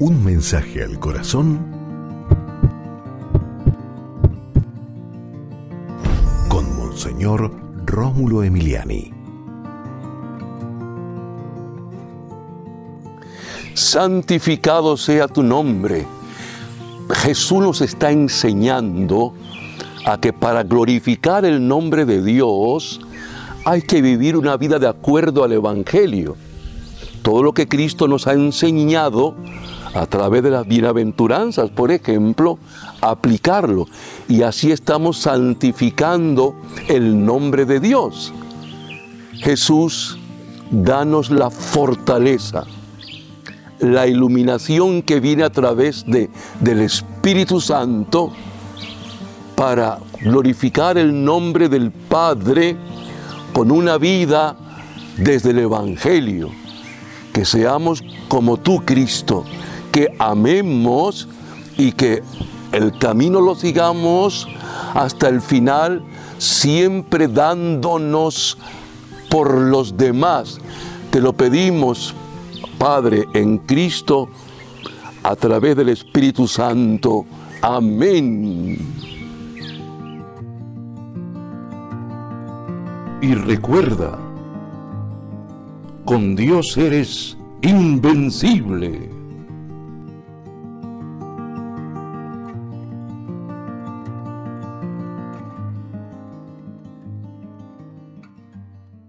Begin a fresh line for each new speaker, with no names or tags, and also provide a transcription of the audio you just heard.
Un mensaje al corazón con Monseñor Rómulo Emiliani.
Santificado sea tu nombre. Jesús nos está enseñando a que para glorificar el nombre de Dios hay que vivir una vida de acuerdo al Evangelio. Todo lo que Cristo nos ha enseñado a través de las bienaventuranzas, por ejemplo, aplicarlo. Y así estamos santificando el nombre de Dios. Jesús, danos la fortaleza, la iluminación que viene a través de, del Espíritu Santo para glorificar el nombre del Padre con una vida desde el Evangelio. Que seamos como tú, Cristo, que amemos y que el camino lo sigamos hasta el final, siempre dándonos por los demás. Te lo pedimos, Padre, en Cristo, a través del Espíritu Santo. Amén.
Y recuerda, con Dios eres invencible.